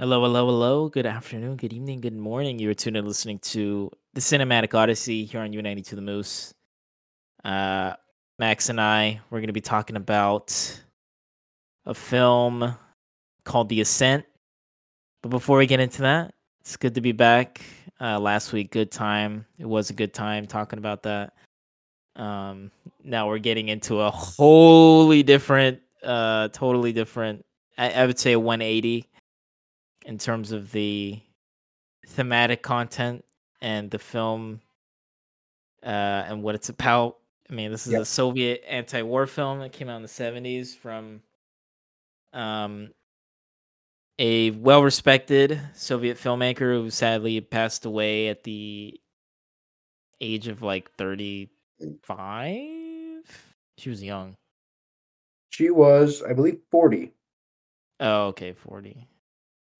Hello, hello, hello. Good afternoon, good evening, good morning. You are tuned in listening to the Cinematic Odyssey here on U92 The Moose. Uh, Max and I, we're going to be talking about a film called The Ascent. But before we get into that, it's good to be back. Uh, last week, good time. It was a good time talking about that. Um, now we're getting into a wholly different, uh, totally different. I, I would say 180 in terms of the thematic content and the film uh, and what it's about. I mean, this is Yep. a Soviet anti-war film that came out in the 70s from um, a well-respected Soviet filmmaker who sadly passed away at the age of like 35. She was young. She was, I believe, 40. Oh, okay, 40.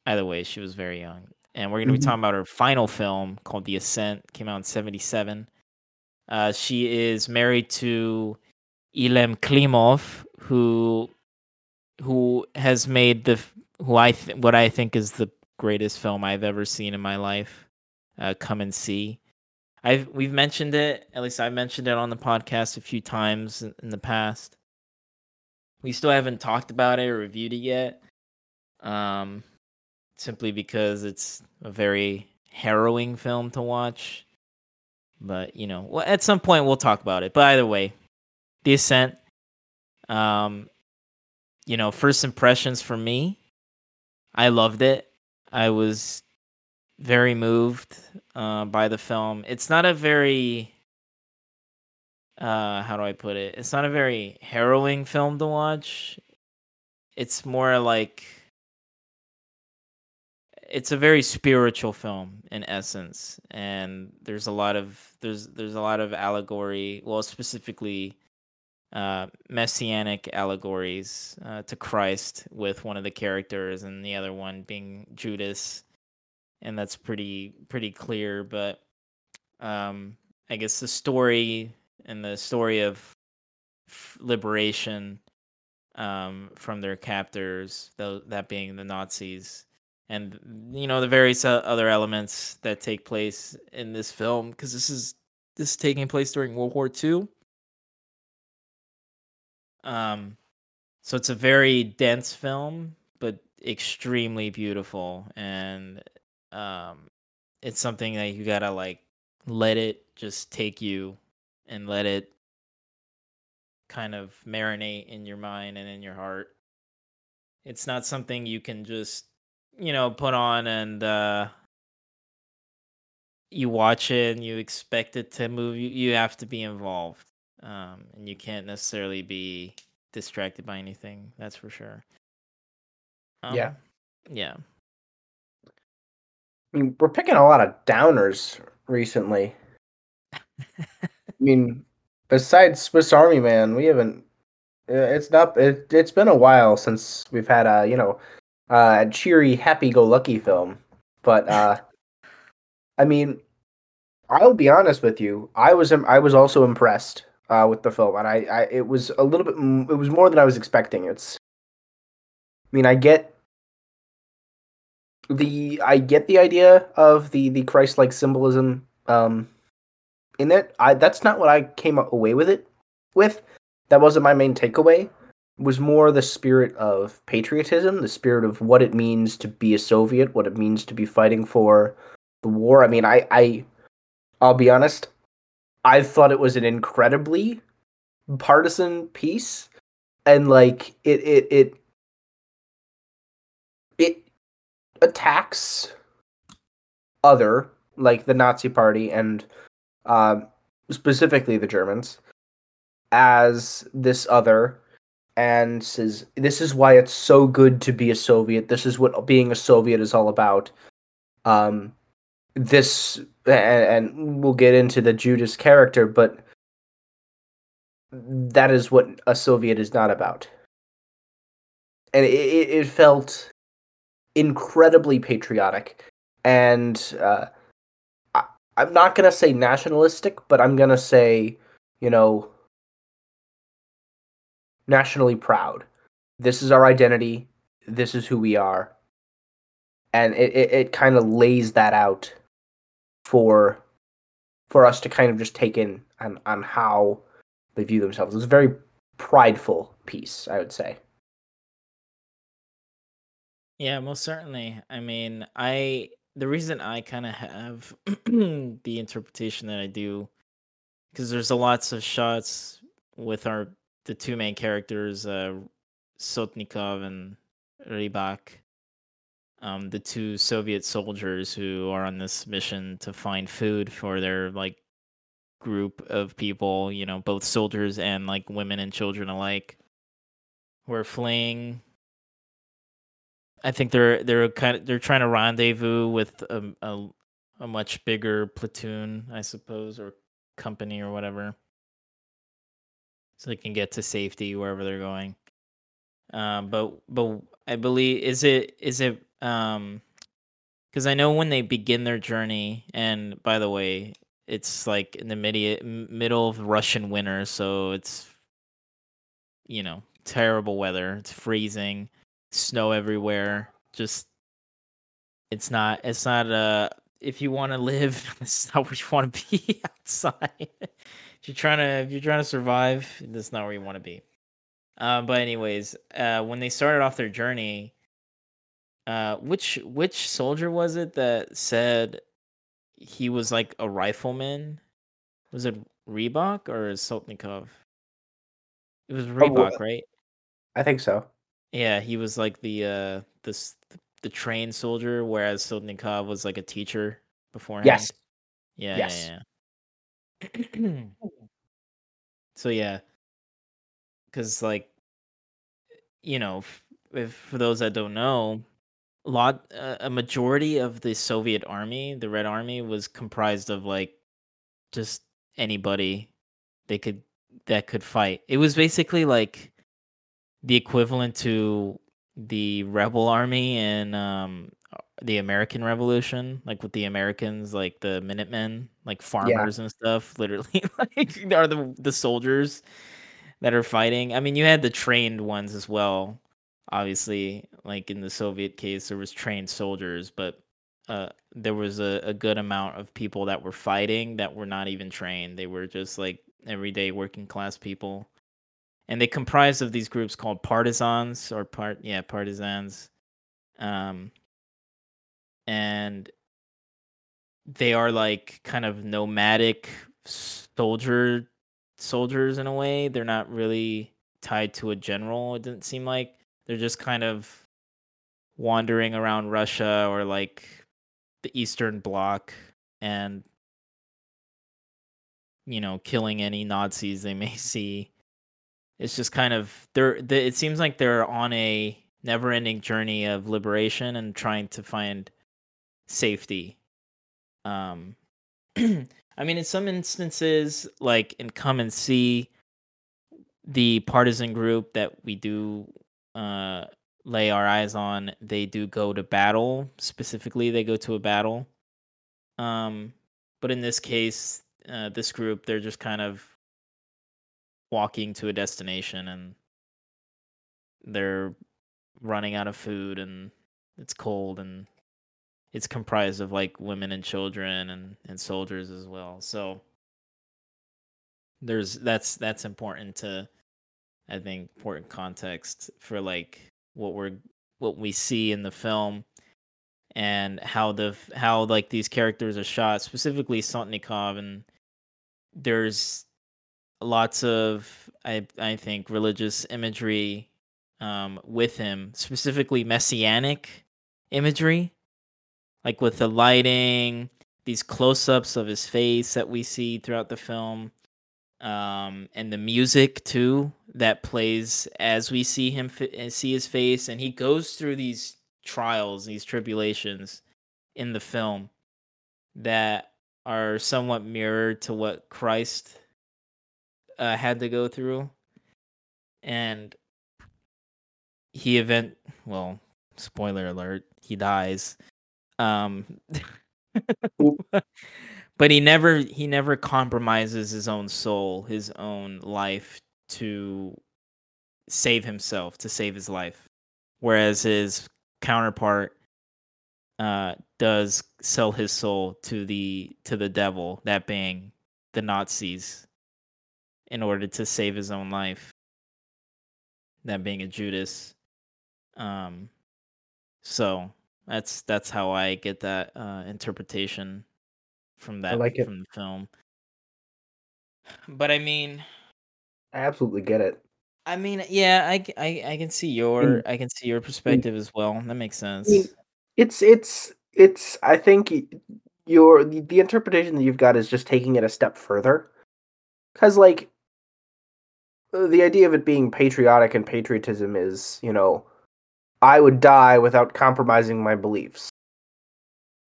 Either way, she was very young. And we're going to be Mhm. talking about her final film called The Ascent, came out in 77. Uh, she is married to Elem Klimov, who who has made the who I th- what I think is the greatest film I've ever seen in my life. Uh, Come and see. I've we've mentioned it. At least I've mentioned it on the podcast a few times in, in the past. We still haven't talked about it or reviewed it yet. Um, simply because it's a very harrowing film to watch. But you know, well, at some point we'll talk about it. But either way, The Ascent. Um, you know, first impressions for me, I loved it. I was very moved uh, by the film. It's not a very uh how do I put it? It's not a very harrowing film to watch. It's more like it's a very spiritual film in essence and there's a lot of there's there's a lot of allegory well specifically uh messianic allegories uh, to christ with one of the characters and the other one being judas and that's pretty pretty clear but um i guess the story and the story of liberation um from their captors though that being the nazis and you know the various uh, other elements that take place in this film because this is this is taking place during World War II. Um, so it's a very dense film, but extremely beautiful, and um, it's something that you gotta like let it just take you and let it kind of marinate in your mind and in your heart. It's not something you can just you know put on and uh you watch it and you expect it to move you you have to be involved um and you can't necessarily be distracted by anything that's for sure um, Yeah. yeah I mean, we're picking a lot of downers recently. I mean, besides Swiss Army Man, we haven't. uh, It's not. It, it's been a while since we've had a you know uh, cheery, happy-go-lucky film. But uh, I mean, I'll be honest with you. I was I was also impressed uh, with the film, and I, I it was a little bit. It was more than I was expecting. It's. I mean, I get the I get the idea of the the Christ-like symbolism um in it. I that's not what I came away with it with. That wasn't my main takeaway. Was more the spirit of patriotism, the spirit of what it means to be a Soviet, what it means to be fighting for the war. I mean, I I I'll be honest, I thought it was an incredibly partisan piece and like it it it it attacks other like the Nazi party and um specifically the Germans as this other and says this is why it's so good to be a Soviet. This is what being a Soviet is all about. Um this and, and we'll get into the Judas character, but that is what a Soviet is not about. And it, it, felt incredibly patriotic and uh, I, i'm not going to say nationalistic but i'm going to say you know nationally proud this is our identity this is who we are and it, it, it kind of lays that out for for us to kind of just take in on, on how they view themselves. It's a very prideful piece, I would say. Yeah, most certainly. I mean, I the reason I kind of have the interpretation that I do because there's a lots of shots with our the two main characters, uh, Sotnikov and Rybak, um, the two Soviet soldiers who are on this mission to find food for their like group of people, you know, both soldiers and like women and children alike, who are fleeing. I think they're they're kind of they're trying to rendezvous with a, a, a much bigger platoon, I suppose, or company or whatever, so they can get to safety wherever they're going. Um, but but I believe is it is it um because I know when they begin their journey, and by the way, it's like in the midi- middle of Russian winter, so it's you know terrible weather. It's freezing, snow everywhere. Just it's not it's not uh if you want to live, it's not where you want to be outside. If you're trying to if you're trying to survive, that's not where you want to be. Uh, but anyways, uh, when they started off their journey, uh, which which soldier was it that said he was like a rifleman? Was it Rybak or Sotnikov? It was Rybak, right? I think so. Yeah, he was like the uh this the trained soldier, whereas Sotnikov was like a teacher beforehand. Yes. Yeah. Yes. Yeah. yeah. so yeah, because like you know, if for those that don't know, a lot uh, a majority of the Soviet army, the Red Army, was comprised of like just anybody they could that could fight. It was basically like the equivalent to the rebel army in um the American Revolution, like with the Americans, like the Minutemen, like farmers yeah. and stuff. Literally, like are the the soldiers that are fighting. I mean, you had the trained ones as well. Obviously, like in the Soviet case, there was trained soldiers, but uh, there was a, a good amount of people that were fighting that were not even trained. They were just like everyday working class people and they comprised of these groups called partisans or part yeah partisans um and they are like kind of nomadic soldier soldiers in a way. They're not really tied to a general it doesn't seem like. They're just kind of wandering around russia or like the eastern bloc and you know killing any nazis they may see. It's just kind of they're it seems like they're on a never-ending journey of liberation and trying to find safety um i mean in some instances like in come and see the partisan group that we do uh lay our eyes on they do go to battle. Specifically they go to a battle. Um but in this case uh, this group they're just kind of walking to a destination and they're running out of food and it's cold and it's comprised of like women and children and and soldiers as well. So there's that's that's important to i think important context for like what we're what we see in the film and how the how like these characters are shot specifically Sotnikov. And there's lots of I I think religious imagery um, with him, specifically messianic imagery, like with the lighting, these close-ups of his face that we see throughout the film, um, and the music too that plays as we see him fi- see his face, and he goes through these trials, these tribulations in the film that are somewhat mirrored to what Christ uh, had to go through, and he event well, spoiler alert, he dies. Um, but he never he never compromises his own soul, his own life to save himself, to save his life. Whereas his counterpart uh, does sell his soul to the to the devil, that being the Nazis, in order to save his own life. That being a Judas. Um, so that's that's how I get that uh, interpretation from that like it. from the film. But I mean, I absolutely get it. I mean, yeah, I, I, I can see your I can see your perspective as well. That makes sense. It's it's it's. I think your the, the interpretation that you've got is just taking it a step further, because like uh, the idea of it being patriotic and patriotism is, you know, I would die without compromising my beliefs.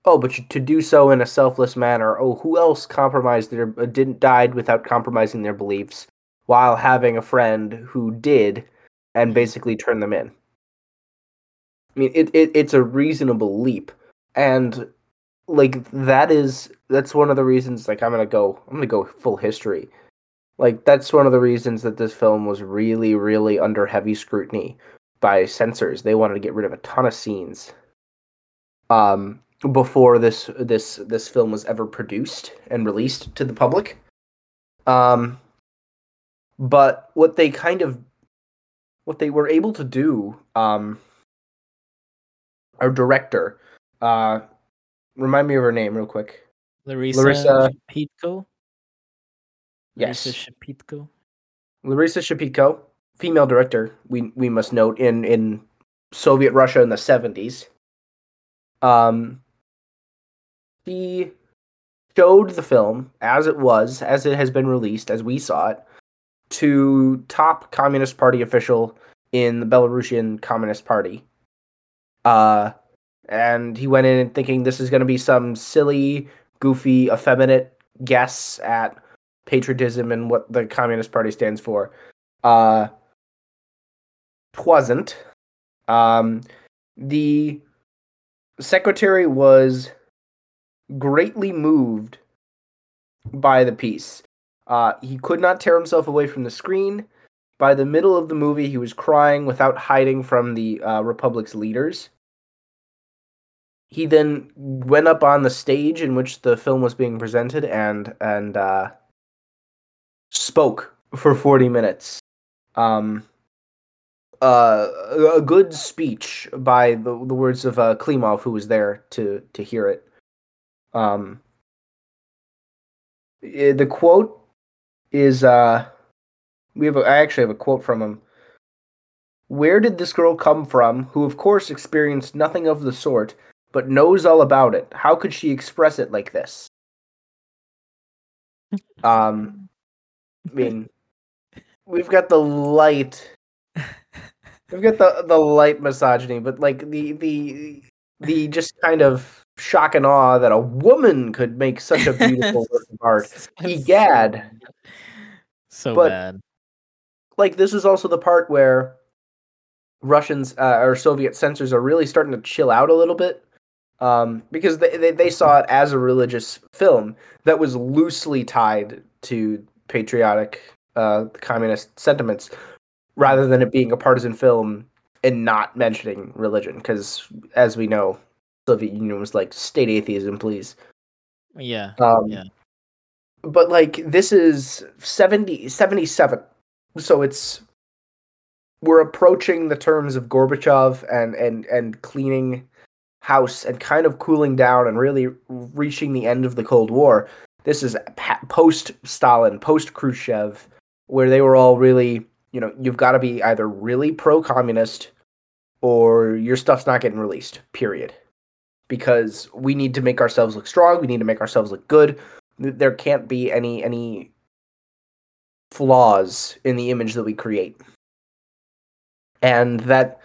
Oh, but to do so in a selfless manner. Oh, who else compromised their uh, didn't died without compromising their beliefs while having a friend who did and basically turned them in. I mean, it, it it's a reasonable leap, and like that is that's one of the reasons. Like I'm gonna go, I'm gonna go full history. Like that's one of the reasons that this film was really, really under heavy scrutiny by censors. They wanted to get rid of a ton of scenes. Um, before this this this film was ever produced and released to the public. Um, but what they kind of what they were able to do, um, our director, uh, remind me of her name real quick. Larisa, Larisa- Shepitko. Yes, Larisa Shepitko. Larisa Shepitko, female director. We we must note in in Soviet Russia in the seventies. Um, she showed the film as it was, as it has been released, as we saw it, to top Communist Party official in the Belarusian Communist Party. Uh, and he went in thinking this is going to be some silly, goofy, effeminate guess at patriotism and what the Communist Party stands for. Uh, twasn't. Um, the secretary was greatly moved by the piece. Uh, he could not tear himself away from the screen. By the middle of the movie, he was crying without hiding from the uh, Republic's leaders. He then went up on the stage in which the film was being presented and and uh, spoke for forty minutes. Um, uh, a good speech by the, the words of uh, Klimov, who was there to to hear it. Um, eh, the quote is uh, we have a, I actually have a quote from him. Where did this girl come from, who of course experienced nothing of the sort, but knows all about it? How could she express it like this? Um, I mean, we've got the light We've got the the light misogyny, but like the the the just kind of shock and awe that a woman could make such a beautiful work of art. Egad. So But- bad. Like this is also the part where Russians uh, or Soviet censors are really starting to chill out a little bit. Um, because they, they, they saw it as a religious film that was loosely tied to patriotic uh, communist sentiments rather than it being a partisan film and not mentioning religion because as we know soviet union was like state atheism please Yeah. um, Yeah. but like this is 70 77 so it's we're approaching the terms of gorbachev and and and cleaning house and kind of cooling down and really reaching the end of the cold war this is post stalin post khrushchev where they were all really you know you've got to be either really pro communist or your stuff's not getting released period. Because we need to make ourselves look strong we need to make ourselves look good. There can't be any any flaws in the image that we create. And that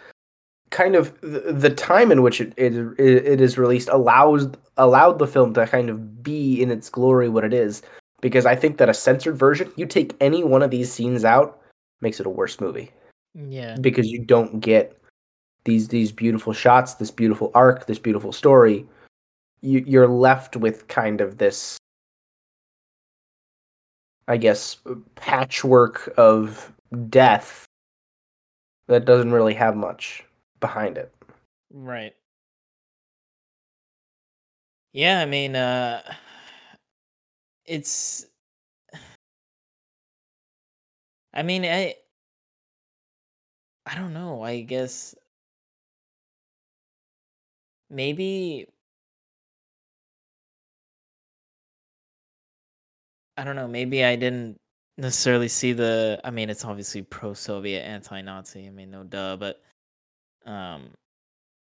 kind of the, time in which it, it it is released allows allowed the film to kind of be in its glory what it is. Because i think that a censored version you take any one of these scenes out makes it a worse movie Yeah. because you don't get these these beautiful shots, this beautiful arc, this beautiful story. You, you're left with kind of this, I guess, patchwork of death that doesn't really have much behind it. Right. Yeah, I mean, uh, it's. I mean, I. I don't know. I guess maybe I don't know. Maybe I didn't necessarily see the. I mean, it's obviously pro-Soviet, anti-Nazi. I mean, no duh. But um,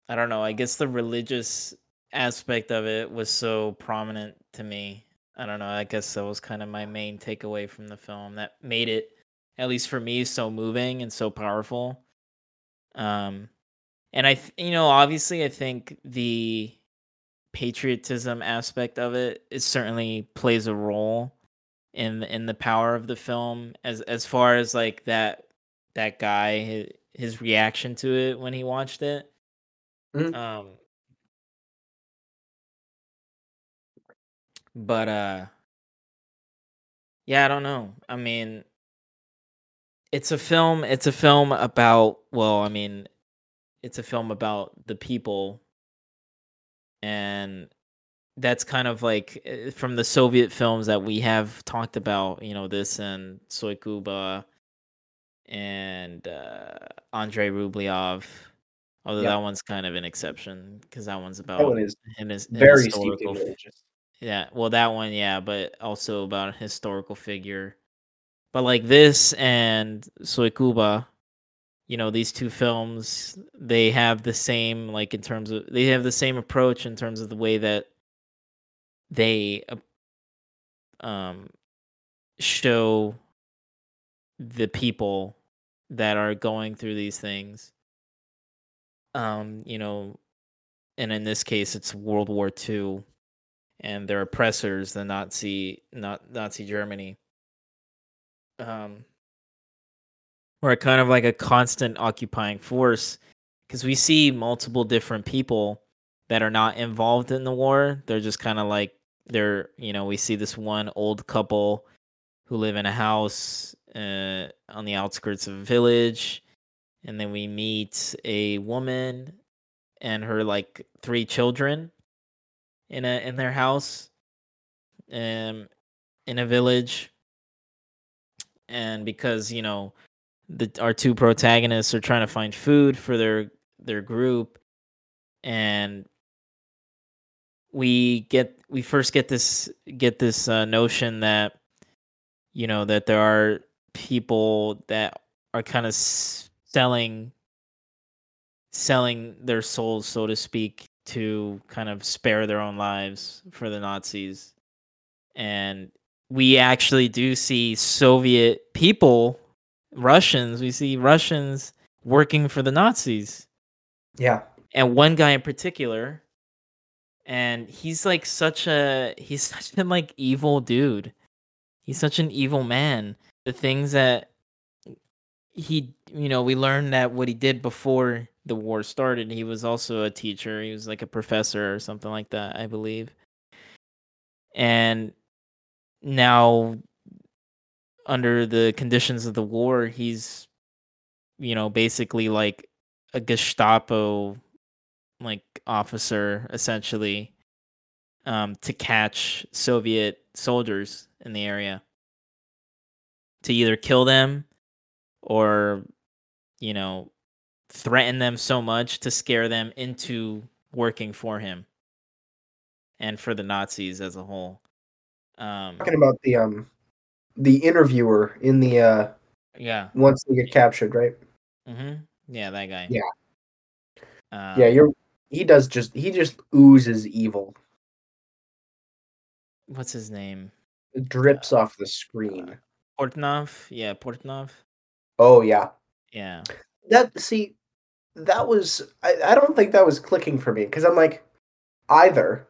I don't know. I guess the religious aspect of it was so prominent to me. I don't know. I guess that was kind of my main takeaway from the film that made it, at least for me, so moving and so powerful. Um, and I, th- you know, obviously, I think the patriotism aspect of it is certainly plays a role in in the power of the film as as far as like that that guy his, his reaction to it when he watched it Mhm. um but uh yeah i don't know i mean it's a film it's a film about well i mean it's a film about the people and that's kind of like eh, from the soviet films that we have talked about you know this and Soy Cuba and uh, Andrei Rublev. Although that one's kind of an exception because that one's That about one is his, very historical. Yeah, well, that one, yeah, but also about a historical figure. But like this and Soy Cuba, you know, these two films, they have the same, like, in terms of, they have the same approach in terms of the way that they uh, um, show the people that are going through these things. Um you know and in this case it's world war ii and their oppressors the nazi not nazi germany um were kind of like a constant occupying force because we see multiple different people that are not involved in the war. They're just kind of like they're you know we see this one old couple who live in a house uh, on the outskirts of a village and then we meet a woman and her like three children in a in their house um in a village and because you know the our two protagonists are trying to find food for their their group and we get we first get this get this uh, notion that you know that there are people that are kind of selling selling their souls so to speak to kind of spare their own lives for the Nazis. And we actually do see Soviet people Russians we see Russians working for the Nazis. Yeah. and one guy in particular and he's like such a he's such a like evil dude. He's such an evil man. The things that he you know we learned that what he did before the war started he was also a teacher. He was like a professor or something like that i believe. And now under the conditions of the war he's you know basically like a gestapo like officer essentially um to catch soviet soldiers in the area. To either kill them or you know threaten them so much to scare them into working for him and for the nazis as a whole um Talking about the um the interviewer in the uh yeah once they get captured, right? Mm-hmm. yeah that guy Yeah. um, yeah, you're he does just he just oozes evil. what's his name It drips off the screen. portnov yeah portnov Oh yeah. yeah That see that was I, I don't think that was clicking for me because I'm like either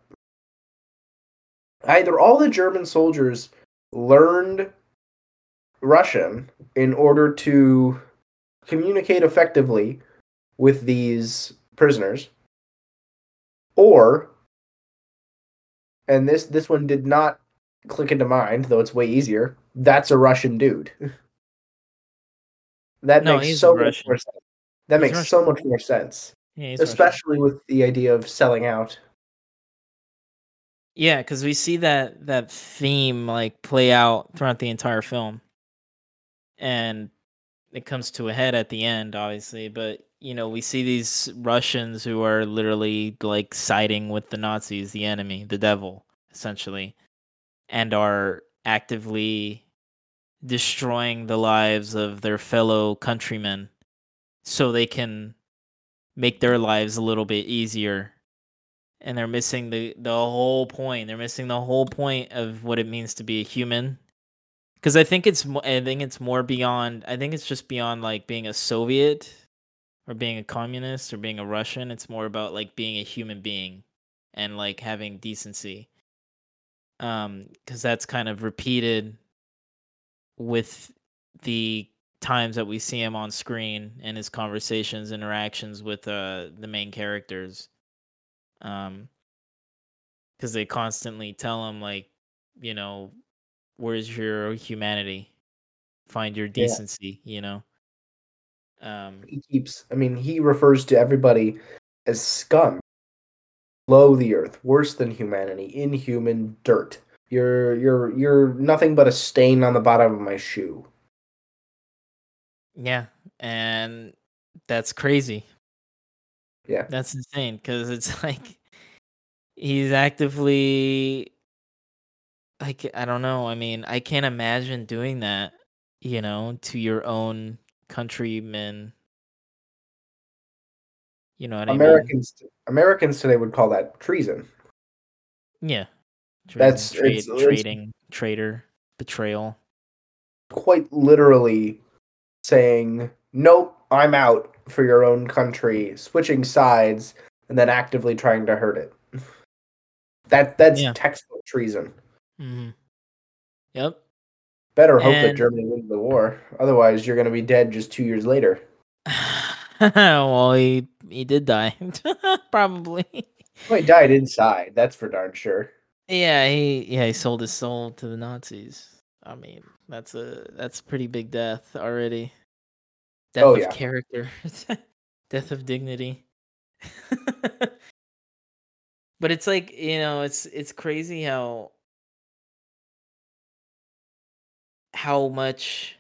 either all the German soldiers learned Russian in order to communicate effectively with these prisoners or and this this one did not click into mind though it's way easier that's a russian dude. That No, makes so much more sense. That He's makes so much more sense yeah he's Russian. especially with the idea of selling out Yeah, because we see that that theme like play out throughout the entire film, and it comes to a head at the end, obviously. But you know, we see these Russians who are literally like siding with the Nazis, the enemy, the devil, essentially, and are actively destroying the lives of their fellow countrymen so they can make their lives a little bit easier and they're missing the the whole point. They're missing the whole point of what it means to be a human. Because i think it's i think it's more beyond i think it's just beyond like being a soviet or being a communist or being a russian. It's more about like being a human being and like having decency. Um because that's kind of repeated with the times that we see him on screen and his conversations, interactions with uh, the main characters. Um, because they constantly tell him like, you know, where's your humanity? Find your decency, yeah. you know. Um, he keeps. I mean, he refers to everybody as scum, below the earth, worse than humanity, inhuman dirt. You're you're you're nothing but a stain on the bottom of my shoe. Yeah, and that's crazy. Yeah. That's insane because it's like he's actively like I don't know. I mean, I can't imagine doing that, you know, to your own countrymen. You know what Americans I mean? Americans today would call that treason. Yeah. Treason, That's trade, it's, trading, it's, traitor, betrayal. Quite literally saying, "Nope, I'm out for your own country," switching sides, and then actively trying to hurt it. That that's yeah. textbook treason. Mm-hmm. Yep. Better hope and... that Germany wins the war. Otherwise, you're going to be dead just two years later. well, he he did die, probably. Well, he died inside. That's for darn sure. Yeah, he yeah he sold his soul to the Nazis. I mean, that's a that's a pretty big death already. Oh, death oh, of yeah. character, death of dignity. but it's like you know, it's it's crazy how how much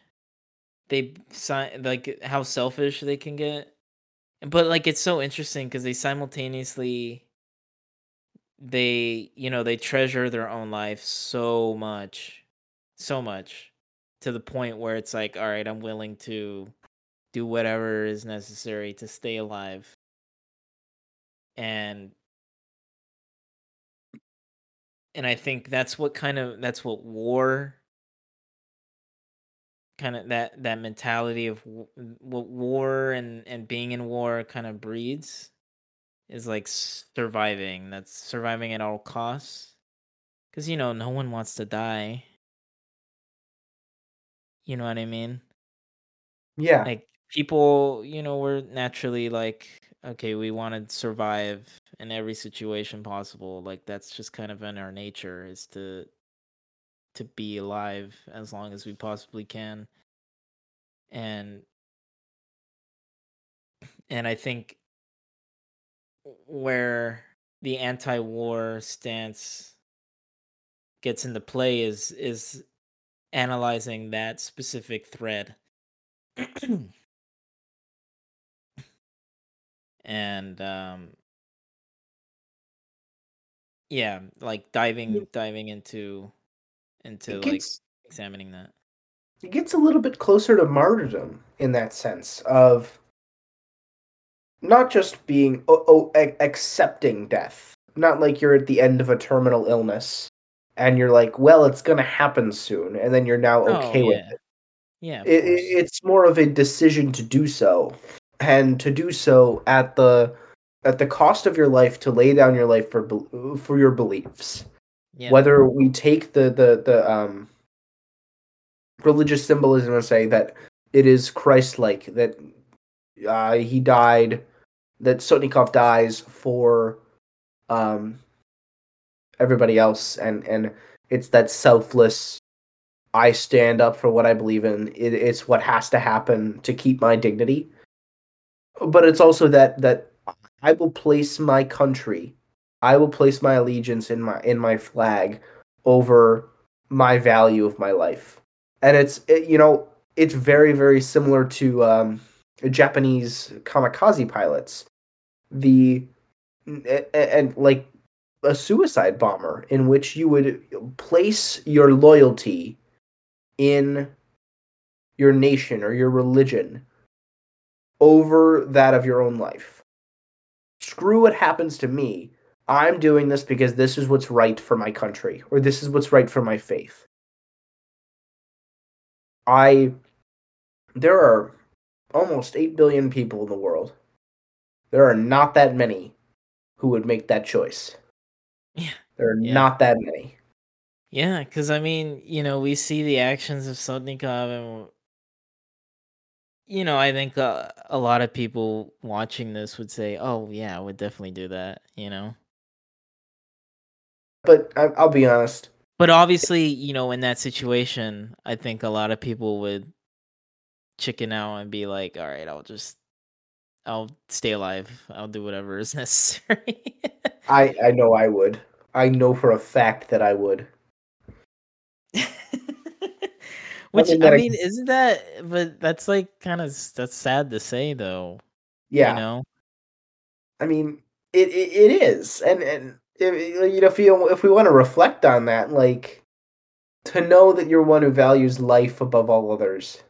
they sign like how selfish they can get but like it's so interesting because they simultaneously they you know they treasure their own life so much so much to the point where it's like all right i'm willing to do whatever is necessary to stay alive and and i think that's what kind of that's what war kind of that that mentality of what war and and being in war kind of breeds is like surviving. That's surviving at all costs. Cuz you know, no one wants to die. You know what I mean? Yeah. Like people, you know, we're naturally like okay, we want to survive in every situation possible. Like that's just kind of in our nature is to to be alive as long as we possibly can. And and I think where the anti-war stance gets into play is is analyzing that specific thread and um yeah like diving diving into into it like examining that. it gets a little bit closer to martyrdom in that sense of not just being oh, oh a- accepting death not like you're at the end of a terminal illness and you're like well it's gonna happen soon and then you're now oh, okay oh, yeah. with it. Yeah it, it's more of a decision to do so and to do so at the at the cost of your life to lay down your life for for your beliefs yeah. whether we take the the the um religious symbolism and say that it is christ-like that uh, he died that Sotnikov dies for um everybody else and and it's that selfless I stand up for what I believe in. It, it's what has to happen to keep my dignity. But it's also that that I will place my country I will place my allegiance in my in my flag over my value of my life. And it's it, you know, it's very very similar to um, Japanese kamikaze pilots. The and, and like a suicide bomber in which you would place your loyalty in your nation or your religion over that of your own life. Screw what happens to me. I'm doing this because this is what's right for my country or this is what's right for my faith. I there are almost 8 billion people in the world. There are not that many who would make that choice. Yeah. There are Yeah. not that many. Yeah, because I mean, you know, we see the actions of Sotnikov, and you know, I think uh, a lot of people watching this would say, "Oh, yeah, I would definitely do that." You know, But I, I'll be honest. but obviously, you know, in that situation, I think a lot of people would chicken out and be like, "All right, I'll just, I'll stay alive. I'll do whatever is necessary." I I know I would. I know for a fact that I would. Which I that I- mean, isn't that? But that's like kind of that's sad to say, though. Yeah. You know. I mean, it it, it is, and and if, you know, if you if we want to reflect on that, like to know that you're one who values life above all others,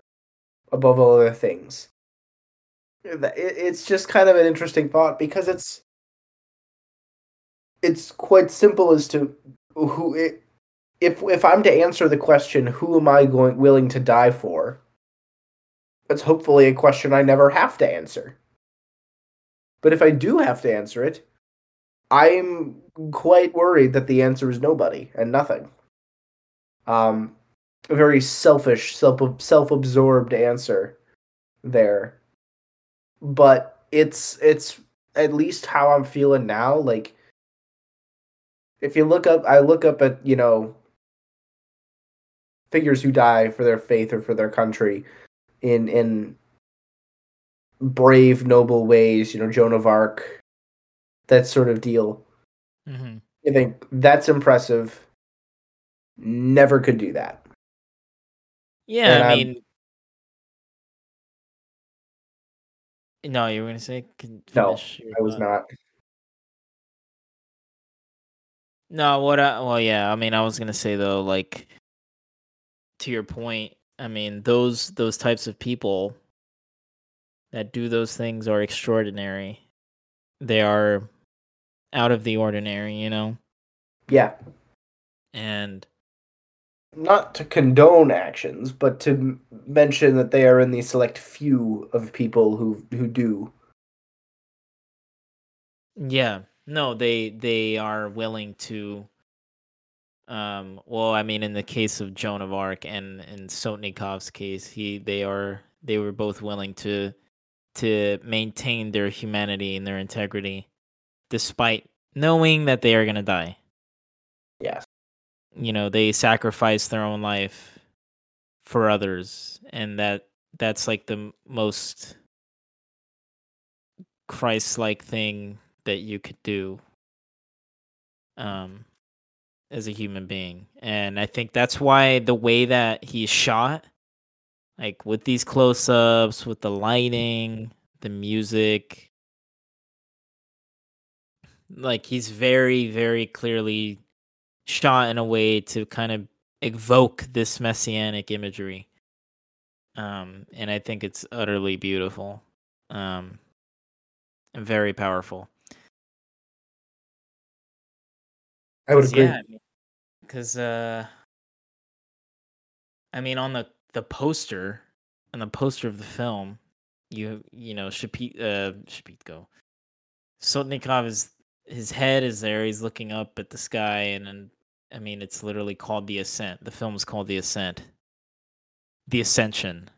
above all other things. it- It's just kind of an interesting thought because it's it's quite simple as to who it. If if I'm to answer the question, who am I going willing to die for? That's hopefully a question I never have to answer. But if I do have to answer it, I'm quite worried that the answer is nobody and nothing. Um, a very selfish, self self-absorbed answer there. But it's it's at least how I'm feeling now. Like, if you look up, I look up at you know figures who die for their faith or for their country in in brave, noble ways. You know, Joan of Arc, that sort of deal. hmm I think that's impressive. Never could do that. Yeah, And I I'm- mean, no, you were gonna say No, I was not. No, what? I, well, yeah. I mean, I was gonna say though, like to your point. I mean, those those types of people that do those things are extraordinary. They are out of the ordinary, you know. Yeah, And not to condone actions, but to m- mention that they are in the select few of people who who do. yeah, no, they they are willing to. Um. Well, I mean, in the case of Joan of Arc and in Sotnikov's case, he they are they were both willing to to maintain their humanity and their integrity, despite knowing that they are gonna die. Yes. you know they sacrifice their own life for others and that that's like the most christ-like thing that you could do um as a human being and i think that's why the way that he's shot like with these close-ups with the lighting the music like he's very very clearly shot in a way to kind of evoke this messianic imagery. Um, and I think it's utterly beautiful. Um, and very powerful. I would agree. Yeah, because uh, I mean, on the the poster, on the poster of the film, you you know, Shapit uh Shapitko, Sotnikov is his head is there. He's looking up at the sky, and then I mean, it's literally called the Ascent. The film is called the Ascent, the Ascension,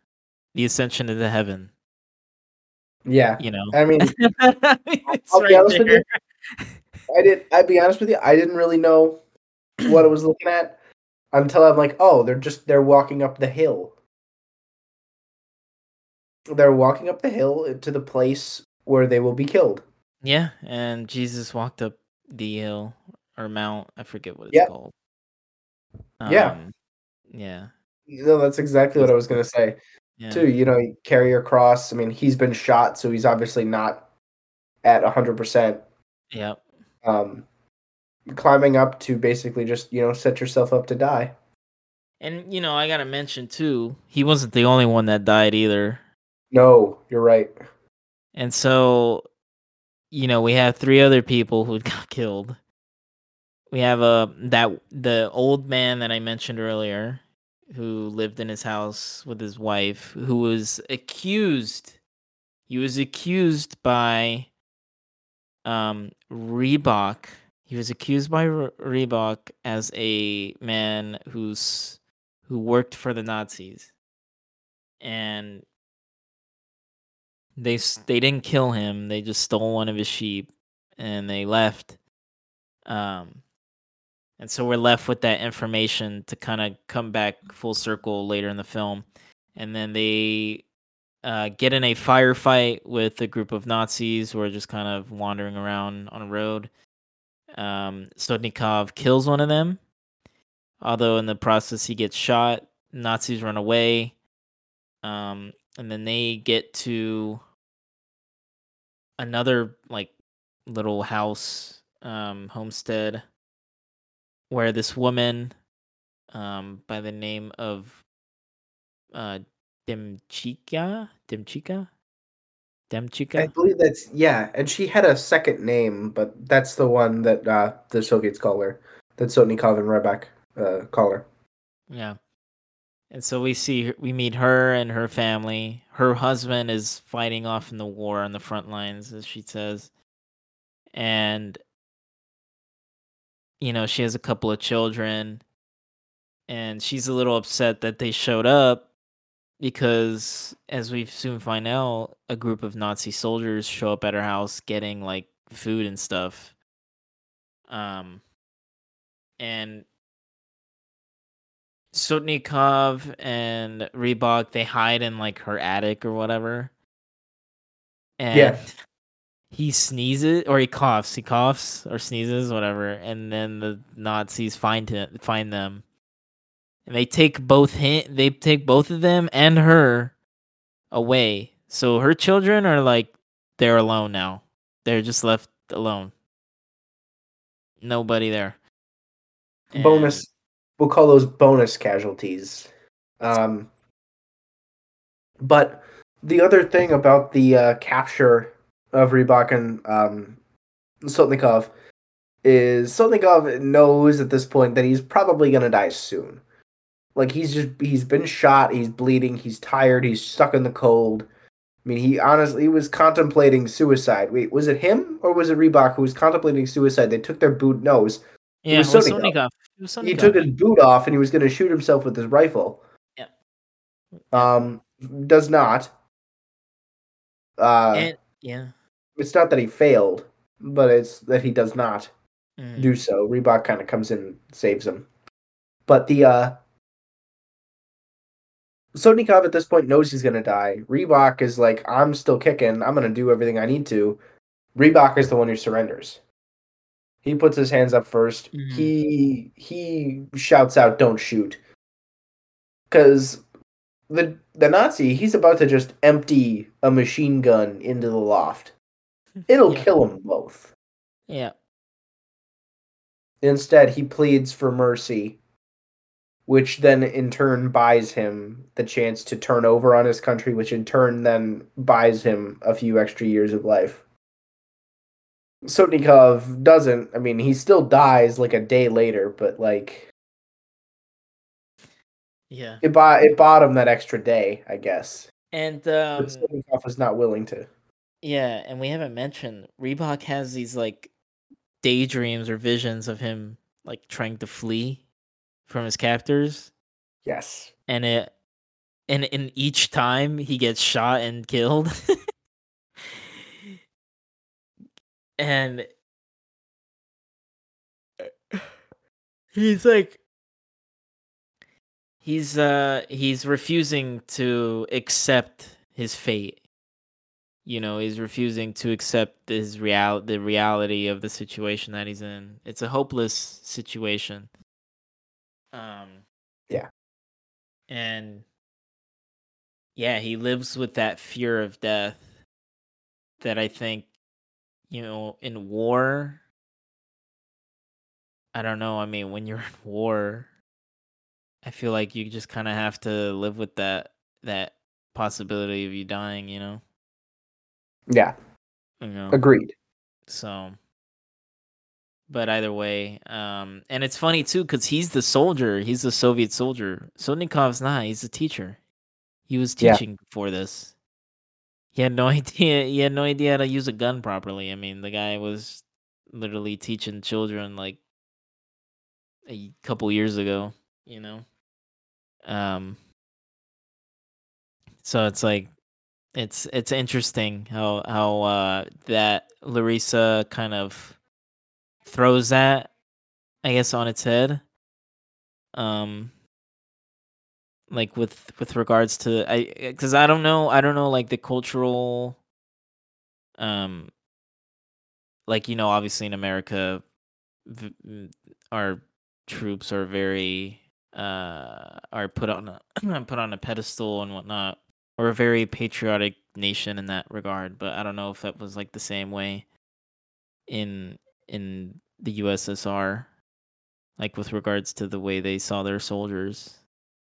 the Ascension into heaven. Yeah. You know, I mean, it's I'll be right honest with you. I did. I'd be honest with you. I didn't really know what I was looking at until I'm like, oh, they're just they're walking up the hill. They're walking up the hill to the place where they will be killed. Yeah, and Jesus walked up the Hill or Mount. I forget what it's Yep. called. Yeah. Um, yeah, No, that's exactly what I was gonna say yeah, too. You know, carry your cross. I mean, he's been shot, so he's obviously not at hundred percent. yep. Um, climbing up to basically just you know set yourself up to die. And you know, I gotta mention too, he wasn't the only one that died either. No, you're right. And so, you know, we have three other people who got killed. We have uh, that the old man that I mentioned earlier, who lived in his house with his wife, who was accused. He was accused by um Rybak. He was accused by Re- Rybak as a man who's who worked for the Nazis, and they they didn't kill him. They just stole one of his sheep and they left. Um, and so we're left with that information to kind of come back full circle later in the film, and then they uh, get in a firefight with a group of Nazis who are just kind of wandering around on a road. Um, kills one of them, although in the process he gets shot. Nazis run away. Um, and then they get to another like little house um homestead where this woman um by the name of uh Demchikha Demchikha Demchikha. I believe that's yeah, and she had a second name, but that's the one that uh, the Soviets call her. That Sotnikov and Rybak uh, call her. yeah and so we see we meet her and her family her husband is fighting off in the war on the front lines as she says and you know she has a couple of children and she's a little upset that they showed up because as we soon find out a group of nazi soldiers show up at her house getting like food and stuff um and Sotnikov and Rybak they hide in like her attic or whatever. And Yeah. he sneezes or he coughs, he coughs or sneezes, whatever, and then the Nazis find him find them. And they take both him they take both of them and her away. So her children are like they're alone now. They're just left alone. Nobody there. And- bonus we'll call those bonus casualties um but the other thing about the uh, capture of Rybak and um, Sotnikov is Sotnikov knows at this point that he's probably gonna die soon. Like he's just he's been shot, he's bleeding, he's tired, he's stuck in the cold. I mean, he honestly was contemplating suicide. Wait, was it him or was it Rybak who was contemplating suicide? They took their boot. No, it was Yeah, was it was. It was he took his boot off and he was going to shoot himself with his rifle. Yeah. Um, does not. Uh, and yeah. it's not that he failed, but it's that he does not Mm. do so. Rybak kind of comes in and saves him. But the uh Sotnikov at this point knows he's gonna die. Rybak is like, I'm still kicking, I'm gonna do everything I need to. Rybak is the one who surrenders. He puts his hands up 1st Mhm. He he shouts out, Don't shoot. Cause the the Nazi, he's about to just empty a machine gun into the loft. It'll Yeah. kill them both. Yeah. Instead, he pleads for mercy, which then in turn buys him the chance to turn over on his country, which in turn then buys him a few extra years of life. Sotnikov doesn't. I mean, he still dies like a day later, but like Yeah. it bought it bought him that extra day, I guess. And But um Sotnikov was not willing to. yeah, and we haven't mentioned Rybak has these like daydreams or visions of him like trying to flee from his captors Yes. and it and in each time he gets shot and killed. and he's like he's uh he's refusing to accept his fate you know, he's refusing to accept his real the reality of the situation that he's in. It's a hopeless situation. Um Yeah. And yeah, he lives with that fear of death that I think you know, in war I don't know, I mean, when you're in war, I feel like you just kind of have to live with that that possibility of you dying, you know. Yeah, You know. agreed. So, but either way, um, and it's funny too because he's the soldier. He's the Soviet soldier. Sotnikov's not. He's a teacher. He was Yeah. teaching before this. He had no idea. He had no idea how to use a gun properly. I mean, the guy was literally teaching children like a couple years ago. You know. Um. So it's like it's it's interesting how how uh that Larisa kind of throws that I guess on its head. Um like with with regards to I cuz I don't know I don't know like the cultural um like you know obviously in America v- m- our troops are very uh are put on a put on a pedestal and whatnot we're a very patriotic nation in that regard, but I don't know if that was like the same way in in the USSR, like with regards to the way they saw their soldiers.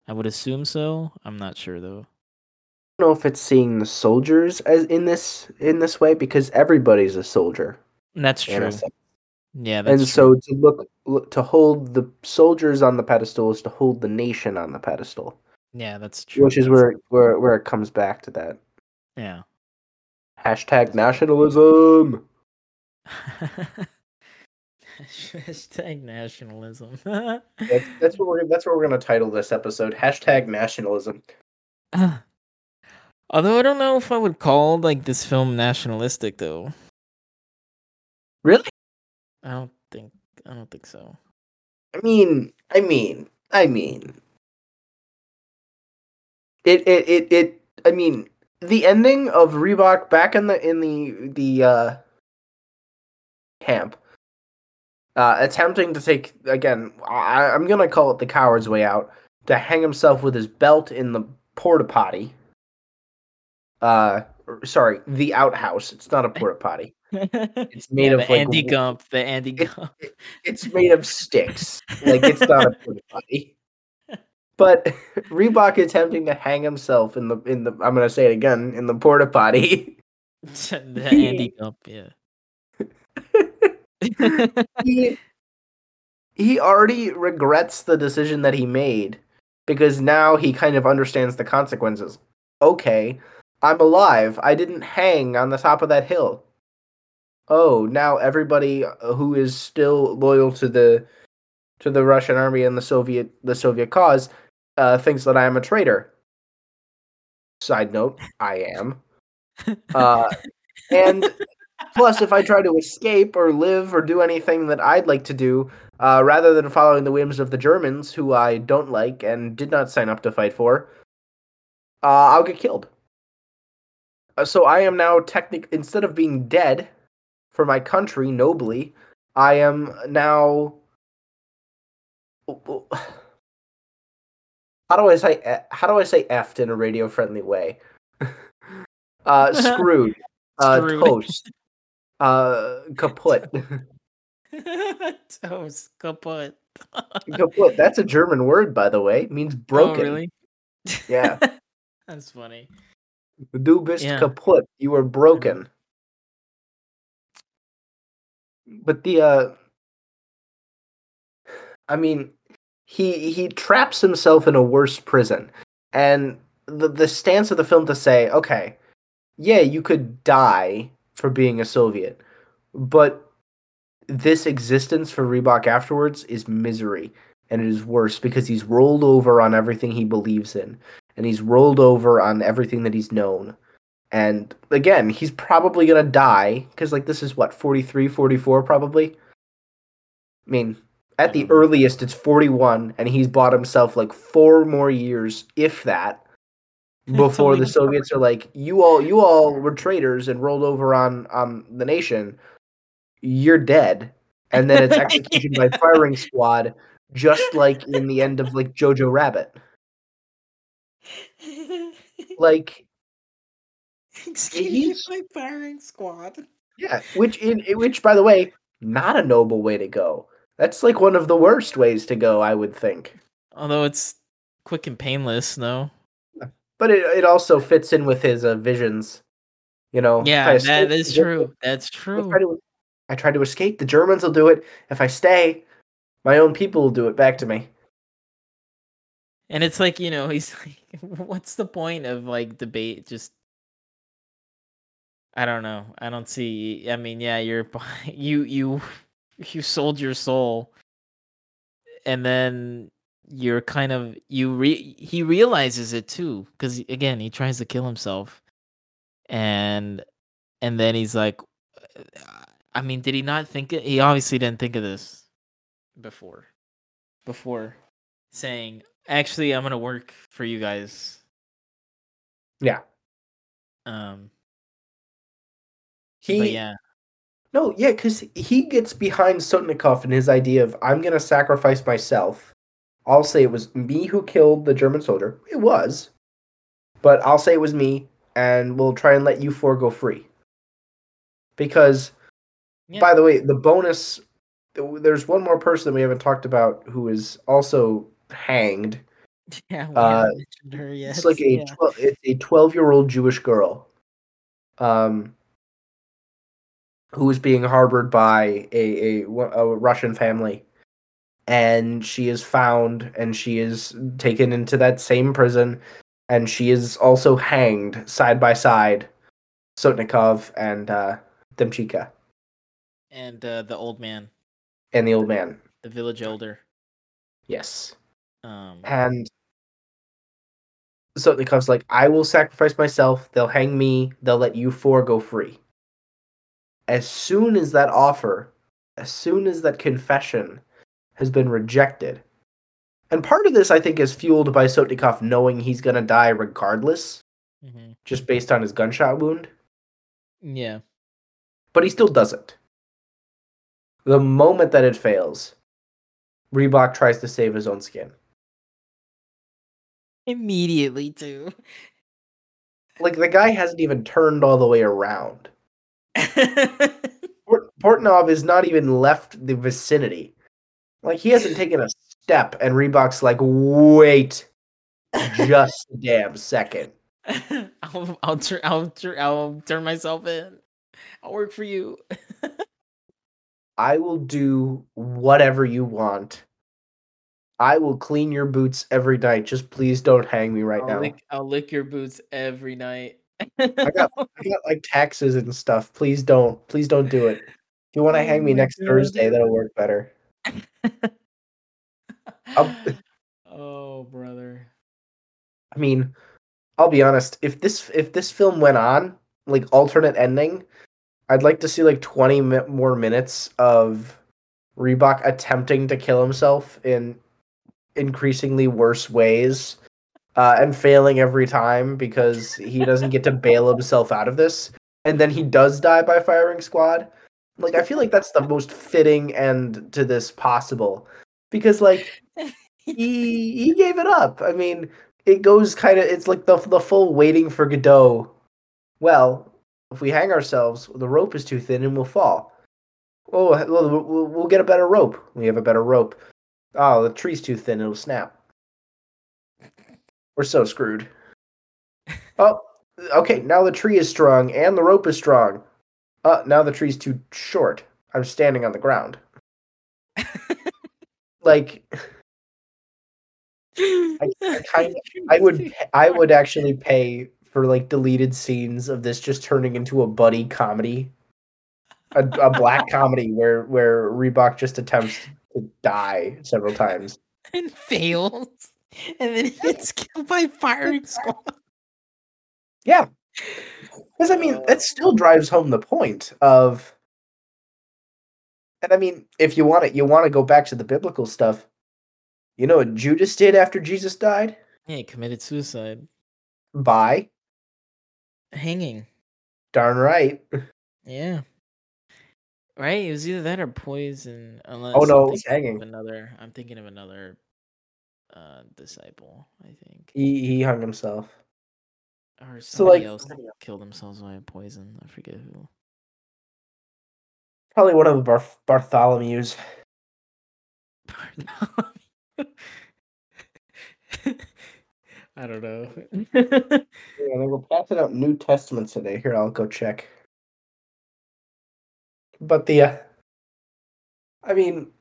I would assume so. I'm not sure though. I don't know if it's seeing the soldiers as in this in this way because everybody's a soldier. That's true. Yeah, that's and true. so to look, look to hold the soldiers on the pedestal is to hold the nation on the pedestal, yeah, that's true. which is That's- where where where it comes back to that yeah. hashtag nationalism. Hashtag nationalism. That's, that's what we're that's what we're gonna title this episode. Hashtag nationalism. Although I don't know if I would call like this film nationalistic though. Really? I don't think I don't think so. I mean, I mean, I mean, it, it, it, it. I mean, the ending of Rybak back in the in the the uh, camp, uh, attempting to take again. I, I'm gonna call it the coward's way out to hang himself with his belt in the porta potty. Uh, sorry, the outhouse. It's not a porta potty. it's made the of, like, Andy Gump, the Andy It- Gump. it's made of sticks. Like it's not a porta potty. But Rybak attempting to hang himself in the in the I'm gonna say it again in the porta potty. the Andy Gump, yeah. He he already regrets the decision that he made because now he kind of understands the consequences. Okay, I'm alive. I didn't hang on the top of that hill. Oh, now everybody who is still loyal to the to the Russian army and the Soviet the Soviet cause uh, thinks that I am a traitor. Side note: I am. Uh, and plus, if I try to escape or live or do anything that I'd like to do, uh, rather than following the whims of the Germans, who I don't like and did not sign up to fight for, uh, I'll get killed. Uh, so I am now technic instead of being dead for my country nobly, I am now. How do I say e- how do I say effed in a radio friendly way? uh, screwed, uh, Screwed. toast, uh, kaput. Toast kaput. kaput. That's a German word, by the way. It means broken. Oh, really? Yeah. That's funny. Du bist Yeah. kaput. You are broken. But the uh I mean he he traps himself in a worse prison. And the the stance of the film to say, okay, yeah, you could die for being a Soviet, but this existence for Rybak afterwards is misery. And it is worse because he's rolled over on everything he believes in. And he's rolled over on everything that he's known. And again, he's probably going to die because, like, this is what, 43, 44 probably? I mean, at the I don't know. earliest, it's 41, and he's bought himself like four more years, if that. before the Soviets are like, you all, you all were traitors and rolled over on on the nation. You're dead, and then it's execution by firing squad, just like in the end of like Jojo Rabbit. Like, Excuse he's- my firing squad. yeah, which in in- which by the way, not a noble way to go. That's like one of the worst ways to go, I would think. Although it's quick and painless, no. But it it also fits in with his uh, visions. You know, I Yeah, that is true. That's I true. try, to, I try to escape. The Germans will do it. If I stay, my own people will do it back to me. And it's like, you know, he's like, what's the point of like debate? Just, I don't know. I don't see. I mean, yeah, you're, you, you, you sold your soul. And then you're kind of, you re, he realizes it too. Cause again, he tries to kill himself. And, and then he's like, I mean, did he not think it? He obviously didn't think of this before. Before saying, actually, I'm gonna work for you guys. Yeah. Um, He but yeah, no, yeah, because he gets behind Sotnikov and his idea of I'm gonna sacrifice myself. I'll say it was me who killed the German soldier. It was, but I'll say it was me, and we'll try and let you four go free. Because, Yeah. by the way, the bonus there's one more person we haven't talked about who is also hanged. yeah, we uh, haven't mentioned her yet. It's like a yeah. twelve it's a twelve year old Jewish girl, um, who is being harbored by a, a a Russian family, and she is found and she is taken into that same prison, and she is also hanged side by side, Sotnikov and uh, Demchikha and uh, the old man, and the old man. the village elder. Yes. Um, And Sotnikov's like, I will sacrifice myself. They'll hang me. They'll let you four go free. As soon as that offer, as soon as that confession has been rejected, and part of this, I think, is fueled by Sotnikov knowing he's going to die regardless, mhm. just based on his gunshot wound, Yeah, but he still doesn't. The moment that it fails, Rybak tries to save his own skin. immediately too. Like, the guy hasn't even turned all the way around. Port- Portnov is not even left the vicinity. Like he hasn't taken a step, and Rybak's like, wait, just a damn second. I'll, I'll turn, I'll, tur- I'll turn myself in. I'll work for you. I will do whatever you want. I will clean your boots every night. Just please don't hang me right I'll now. lick, I'll lick your boots every night. I got, I got like taxes and stuff. Please don't, please don't do it. If you want to Oh hang me oh next God. Thursday, that'll work better. I'll- oh, brother. I mean, I'll be honest. If this if this film went on like alternate ending, I'd like to see like twenty mi- more minutes of Rybak attempting to kill himself in increasingly worse ways, uh, and failing every time because he doesn't get to bail himself out of this, and then he does die by firing squad. Like I feel like that's the most fitting end to this possible, because like he he gave it up. I mean, it goes kind of it's like the the full waiting for Godot. Well, if we hang ourselves, the rope is too thin and we'll fall. Oh, well, we'll, we'll get a better rope. We have a better rope. Oh, the tree's too thin; it'll snap. We're so screwed. Oh, okay. Now the tree is strong and the rope is strong. Uh, now the tree's too short. I'm standing on the ground. Like I, I kind of, I would I would actually pay for like deleted scenes of this just turning into a buddy comedy, a, a black comedy where where Rybak just attempts to die several times. and fails, and then he gets killed by firing squad. Yeah, because I mean that still drives home the point of, and I mean if you want it, you want to go back to the biblical stuff. You know what Judas did after Jesus died? Yeah, he committed suicide. By hanging. Darn right. Yeah. Right? It was either that or poison. Unless Oh no, hanging. another. I'm thinking of another uh disciple. I think, He he hung himself. Or So, somebody like- else killed themselves by poison. I forget who. Probably one of the Bar- Bartholomew's. I don't know. Yeah, they were passing out New Testaments today. Here, I'll go check. But the, uh, I mean,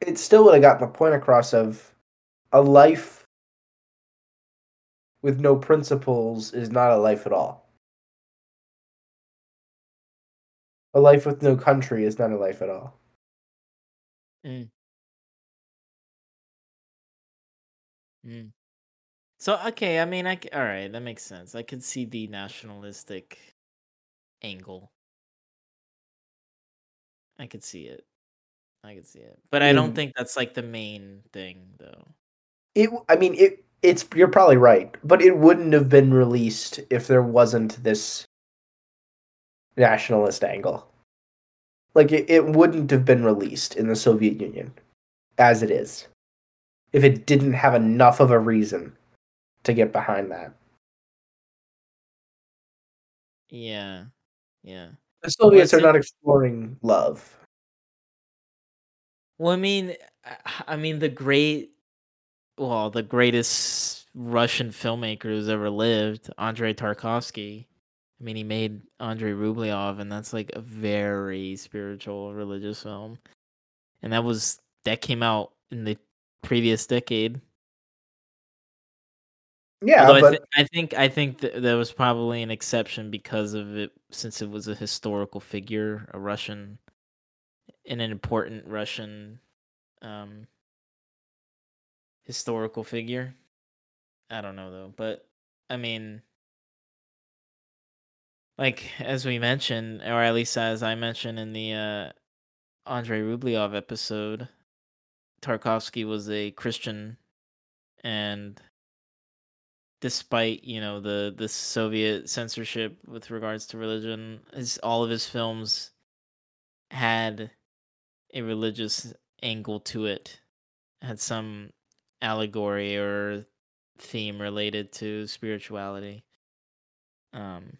it still would have gotten the point across of a life with no principles is not a life at all. A life with no country is not a life at all. Mm. So okay, I mean, I all right, that makes sense. I could see the nationalistic angle. I could see it. I could see it, but I don't Mm. think that's like the main thing, though. It, I mean, it. It's you're probably right, but it wouldn't have been released if there wasn't this nationalist angle. Like it, it wouldn't have been released in the Soviet Union as it is if it didn't have enough of a reason to get behind that. Yeah, yeah. The Soviets Well, are not exploring love. Well, I mean, I mean the great, well, the greatest Russian filmmaker who's ever lived, Andrei Tarkovsky. I mean, he made Andrei Rublev, and that's like a very spiritual, religious film. And that was that came out in the previous decade. Yeah, Although I, th- I think I think th- there was probably an exception because of it, since it was a historical figure, a Russian, and an important Russian, um, historical figure. I don't know though, but I mean, like as we mentioned, or at least as I mentioned in the uh, Andrei Rublev episode, Tarkovsky was a Christian, and despite you know the the Soviet censorship with regards to religion, his all of his films had a religious angle to it, had some allegory or theme related to spirituality. Um,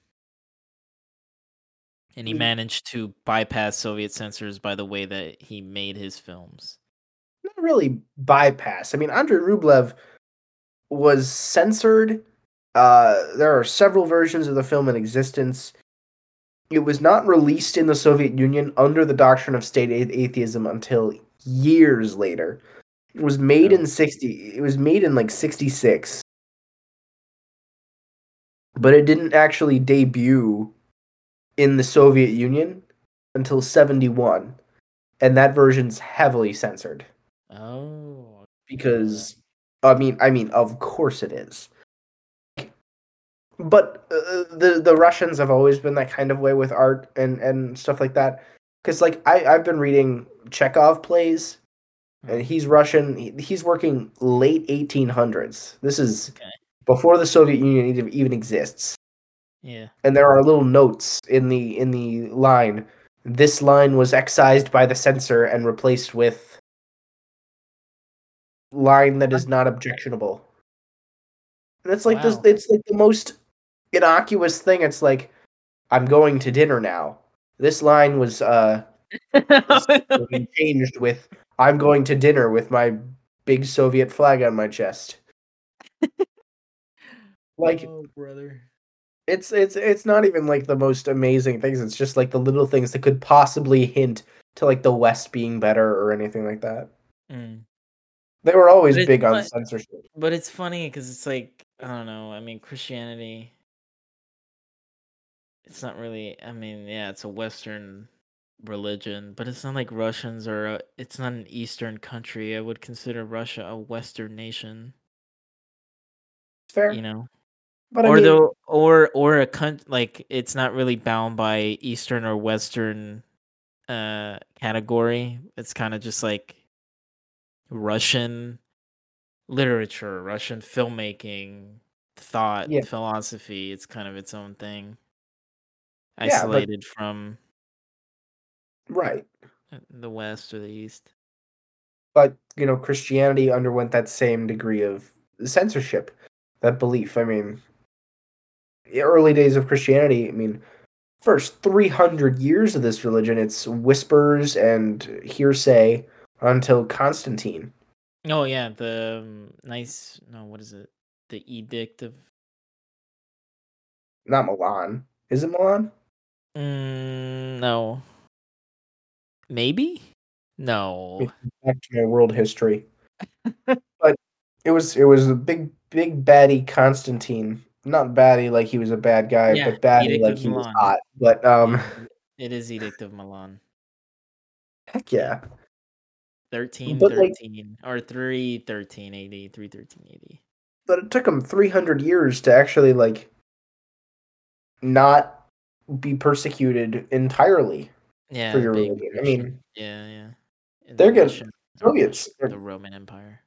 and he Mm. managed to bypass Soviet censors by the way that he made his films. not really bypass. I mean, Andrei Rublev was censored. Uh, there are several versions of the film in existence. It was not released in the Soviet Union under the doctrine of state atheism until years later. It was made in 60 it was made in like 66. But it didn't actually debut in the Soviet Union until 71. And that version's heavily censored Oh, because I mean, I mean, of course it is. But uh, the the Russians have always been that kind of way with art and and stuff like that. Because like I I've been reading Chekhov plays, and he's Russian. He, he's working late 1800s. This is Okay. before the Soviet Union even, exists. yeah. And there are little notes in the in the line. This line was excised by the censor and replaced with line that is not objectionable. And it's like this it's like the most innocuous thing. It's like I'm going to dinner now. This line was uh was changed with I'm going to dinner with my big Soviet flag on my chest. Like oh, brother. it's it's it's not even like the most amazing things. It's just like the little things that could possibly hint to like the West being better or anything like that. Mm. They were always big on censorship. But it's funny because it's like I don't know. I mean, Christianity. It's not really. I mean, yeah, it's a Western religion, but it's not like Russians are. a, it's not an Eastern country. I would consider Russia a Western nation. It's fair, You know, but I or mean, though, or or a country like it's not really bound by Eastern or Western uh category. It's kind of just like Russian literature, Russian filmmaking, thought, Yeah. philosophy. It's kind of its own thing, Yeah, but- isolated from Right. uh, the West or the East. But, you know, Christianity underwent that same degree of censorship, that belief. I mean, the early days of Christianity, I mean, first 300 years of this religion, it's whispers and hearsay until Constantine. Oh yeah, the um, nice. No, what is it? The Edict of. Not Milan. Is it Milan? Mm, no. Maybe. No. Back to my world history. but it was it was a big big baddie Constantine. Not baddie like he was a bad guy, Yeah, but baddie Edict like he was Milan. hot. But um It is Edict of Milan. heck yeah. 13, But, like- or 3, 13 AD, 3, 13 AD. but it took him 300 years to actually like not be persecuted entirely Yeah. for your religion. I mean, yeah, yeah. They're the good. Russian- or Soviets are- the Roman Empire.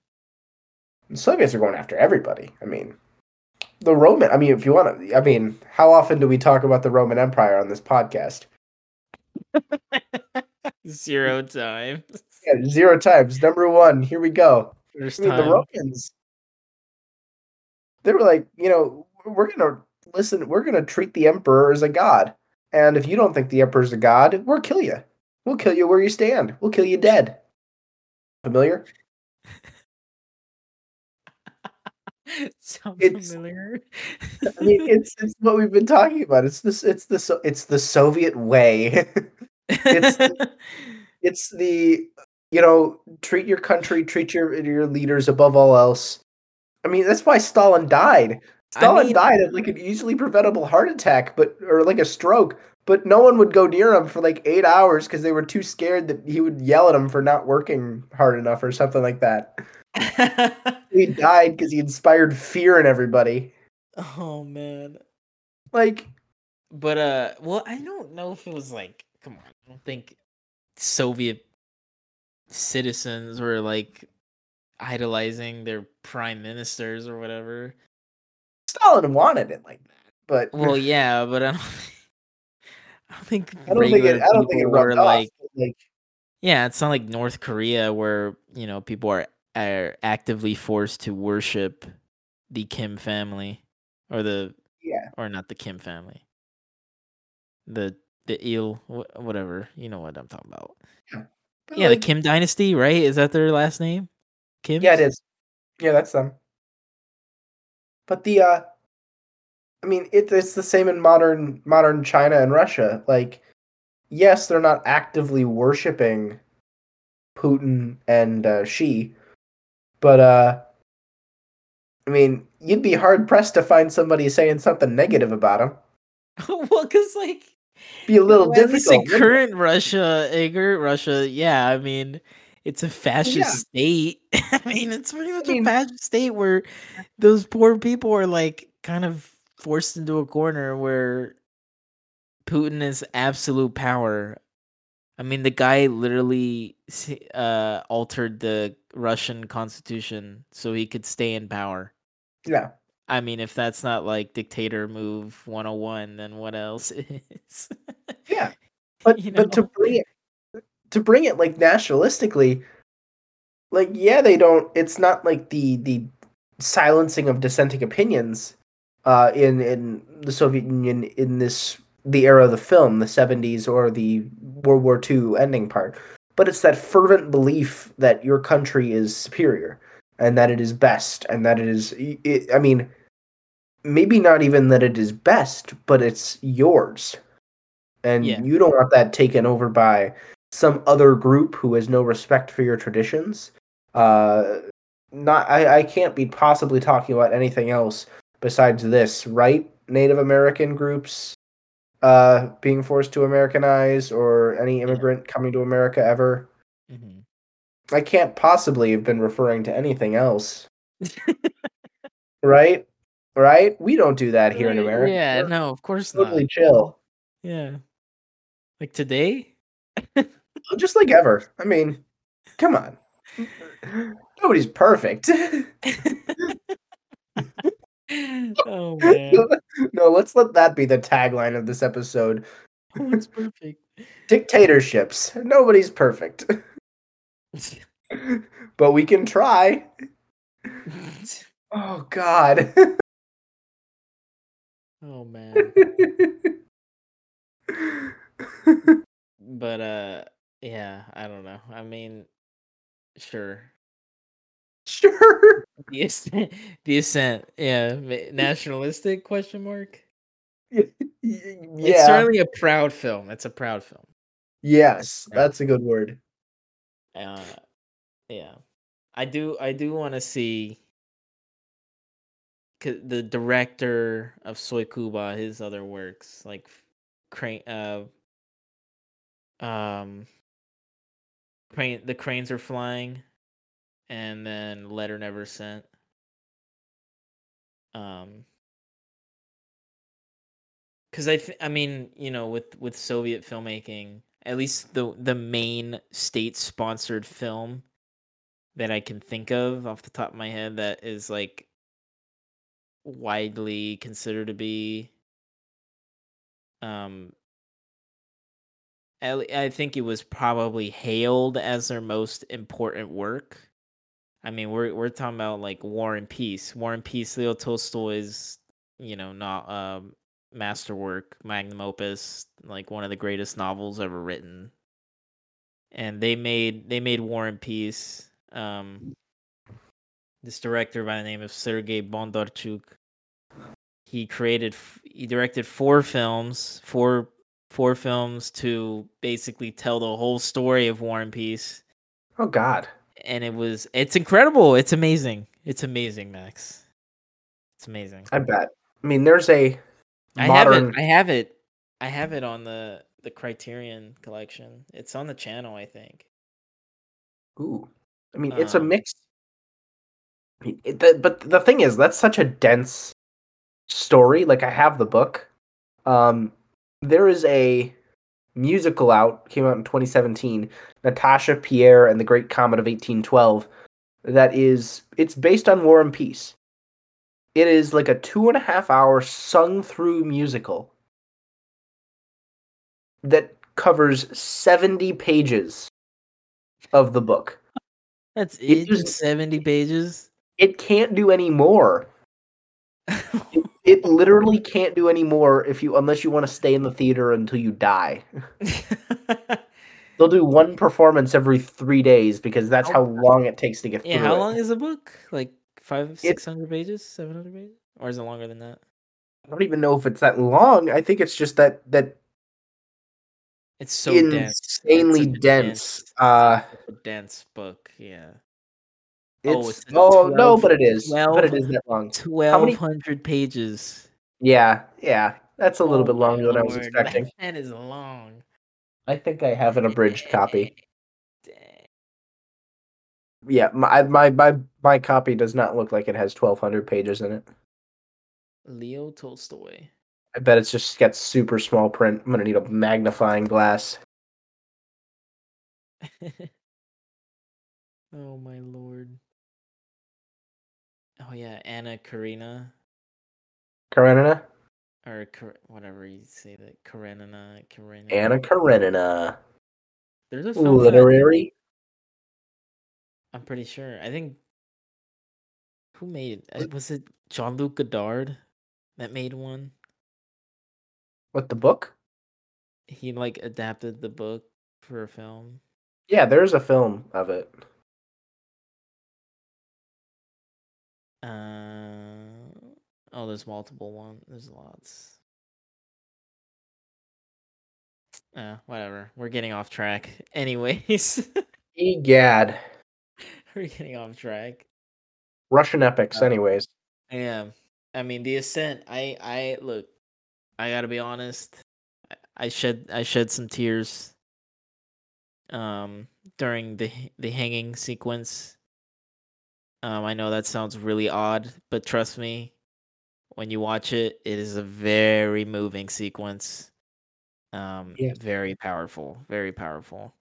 the Soviets are going after everybody. I mean, the Roman. I mean, if you want to, I mean, how often do we talk about the Roman Empire on this podcast? Zero times. Yeah, zero times. Number one. Here we go. First I mean, the. Romans. They were like, you know, we're gonna listen. We're gonna treat the emperor as a god, and if you don't think the emperor's a god, we'll kill you. We'll kill you where you stand. We'll kill you dead. Familiar? Sounds It's- familiar. I mean, it's it's what we've been talking about. It's this. It's the it's the Soviet way. it's- it's the you know treat your country, treat your your leaders above all else. I mean, that's why Stalin died. I Stalin mean- died of like an easily preventable heart attack, but or like a stroke. But no one would go near him for like eight hours because they were too scared that he would yell at him for not working hard enough or something like that. He died because he inspired fear in everybody. oh man. Like, But uh well, I don't know if it was like come on, I don't think Soviet citizens were like idolizing their prime ministers or whatever. Stalin wanted it like that, but Well, yeah, but I don't I don't think I don't think it. I don't think it were off. like like yeah, it's not like North Korea where, you know, people are are actively forced to worship the Kim family or the yeah, or not the Kim family. The the eel whatever, you know what I'm talking about. but, Yeah, the Kim dynasty, right? Is that their last name? Kim? Yeah, it is. Yeah, that's them. But the uh I mean it, it's the same in modern modern China and Russia. Like yes, they're not actively worshiping Putin and uh, Xi, but uh I mean, you'd be hard pressed to find somebody saying something negative about him. well, because like Be a little well, difficult. current Russia, current Russia, yeah, I mean, it's a fascist state. I mean, it's pretty much mean- a fascist state where those poor people are like kind of forced into a corner where Putin is absolute power. I mean, the guy literally uh, altered the Russian constitution so he could stay in power. Yeah. I mean, if that's not like dictator move 101, then what else is? Yeah. But You but to know? bring it to bring it like nationalistically, like yeah, they don't. It's not like the the silencing of dissenting opinions uh, in in the Soviet Union in this the era of the film, the seventies or the World War II ending part. But it's that fervent belief that your country is superior and that it is best and that it is. It, I mean, maybe not even that it is best, but it's yours and Yeah. you don't want that taken over by some other group who has no respect for your traditions. Uh, not I, I can't be possibly talking about anything else besides this, right? Native American groups uh, being forced to Americanize or any immigrant coming to America ever. Mhm. I can't possibly have been referring to anything else. right? Right? We don't do that here in America. Yeah, We're no, of course totally not. chill. Yeah. Like today? just like ever. I mean, come on. Nobody's perfect. oh man. no, let's let that be the tagline of this episode. Oh, it's perfect. Dictatorships. Nobody's perfect. but we can try. Oh god. oh man. but uh yeah, I don't know. I mean sure. Sure. The ascent, the ascent yeah, nationalistic question mark. Yeah. It's certainly a proud film. It's a proud film. Yes, that's a good word. Uh yeah. I do I do want to see the director of Soy Cuba, his other works like crane uh um crane the cranes are flying and then letter never sent. Um because i th- i mean you know with with soviet filmmaking at least the the main state sponsored film that i can think of off the top of my head that is like widely considered to be um I think it was probably hailed as their most important work. I mean, we're we're talking about like War and Peace. War and Peace, Leo Tolstoy's, you know, not um masterwork, magnum opus, like one of the greatest novels ever written. And they made they made War and Peace. Um this director by the name of Sergei Bondarchuk. He created he directed four films, four four films to basically tell the whole story of War and Peace. Oh god. And it was it's incredible. It's amazing. It's amazing, Max. It's amazing. I bet. I mean, there's a I modern. have it. I have it. I have it on the the Criterion collection. It's on the channel, I think. Ooh. I mean, it's a Um, mix. I mean, it, the, but the thing is, that's such a dense story. Like, I have the book. Um, there is a musical out, came out in 2017, Natasha Pierre and the Great Comet of 1812. That is, it's based on War and Peace. It is like a two and a half hour sung through musical that covers 70 pages of the book. That's It it. was- Seventy pages. It can't do any more. It, it literally can't do any more if you unless you want to stay in the theater until you die. They'll do one performance every three days because that's how long it takes to get yeah. through How it. long is the book? Like five, six hundred pages, seven hundred pages, or is it longer than that? I don't even know if it's that long. I think it's just that that It's so insanely such a dense. Uh, dense book. Yeah. It's Oh, oh, it's oh, no, 12 but it is, but it 12 that long. Twelve hundred pages. Yeah, yeah, that's a little Oh bit longer than I was lord, expecting. That is long. I think I have an abridged copy. Dang. Yeah, my my my my copy does not look like it has twelve hundred pages in it. Leo Tolstoy. I bet it's just got super small print. I'm gonna need a magnifying glass. oh my lord. Oh yeah, Anna Karina Karenina, or Kar- whatever you say that Karenina Karenina. Anna Karenina, There's a film for that too. literary. I'm pretty sure. I think who made it? Uh, Was it Jean Luc Godard that made one? What the book? He like adapted the book for a film. Yeah, there's a film of it. Uh oh, there's multiple one. There's lots. Uh, whatever. We're getting off track. Anyways, Egad, we're getting off track. Russian epics. Uh, Anyways, Yeah. I mean, the ascent. I I look. I gotta be honest. I shed I shed some tears. Um, during the the hanging sequence. Um, I know that sounds really odd, but trust me, when you watch it, it is a very moving sequence. Um, Yes. very powerful, very powerful.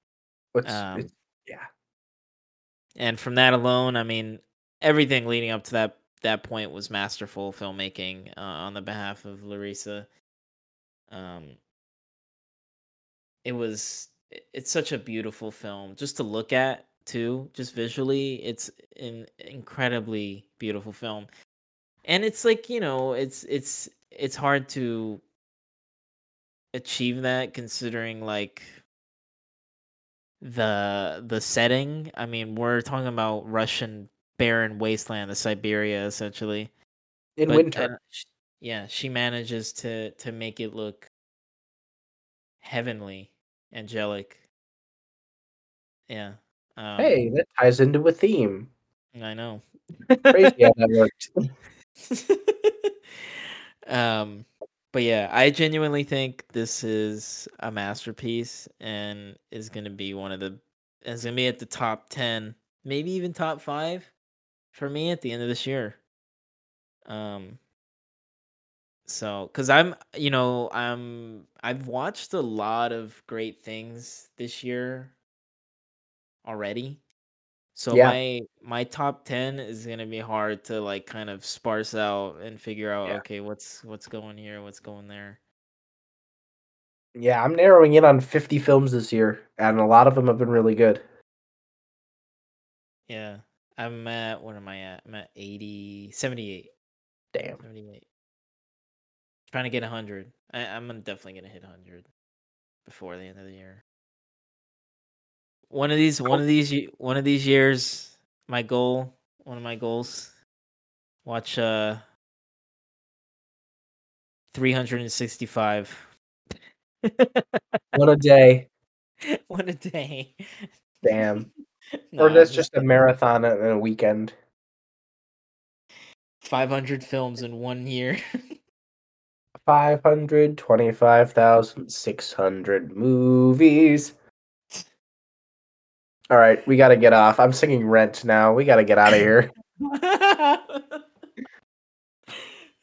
Um, it's, yeah, and from that alone, I mean, everything leading up to that that point was masterful filmmaking uh, on the behalf of Larisa. Um, it was it's such a beautiful film just to look at too, just visually. It's an incredibly beautiful film, and it's like you know, it's it's it's hard to achieve that considering like the the setting. I mean, we're talking about Russian barren wasteland, the Siberia, essentially. In But winter. uh, yeah, she manages to to make it look heavenly, angelic. Yeah. Um, hey, that ties into a theme. I know. Crazy how that worked. um, but yeah, I genuinely think this is a masterpiece and is going to be one of the is going to be at the top 10, maybe even top 5 for me at the end of this year. Um so cuz I'm you know, I'm I've watched a lot of great things this year already. So Yeah. my my top 10 is going to be hard to like kind of sparse out and figure out Yeah. okay, what's what's going here, what's going there. Yeah, I'm narrowing in on 50 films this year, and a lot of them have been really good. Yeah. I'm at what am I at? I'm at 80 78. Damn. 78. Trying to get 100. I, I'm definitely going to hit 100 before the end of the year. One of these one of these one of these years my goal, one of my goals watch uh 365 What a day. What a day. Damn. No, or that's just just a marathon in a weekend. 500 films in one year. 525,600 movies. All right, we got to get off. I'm singing Rent now. We got to get out of here.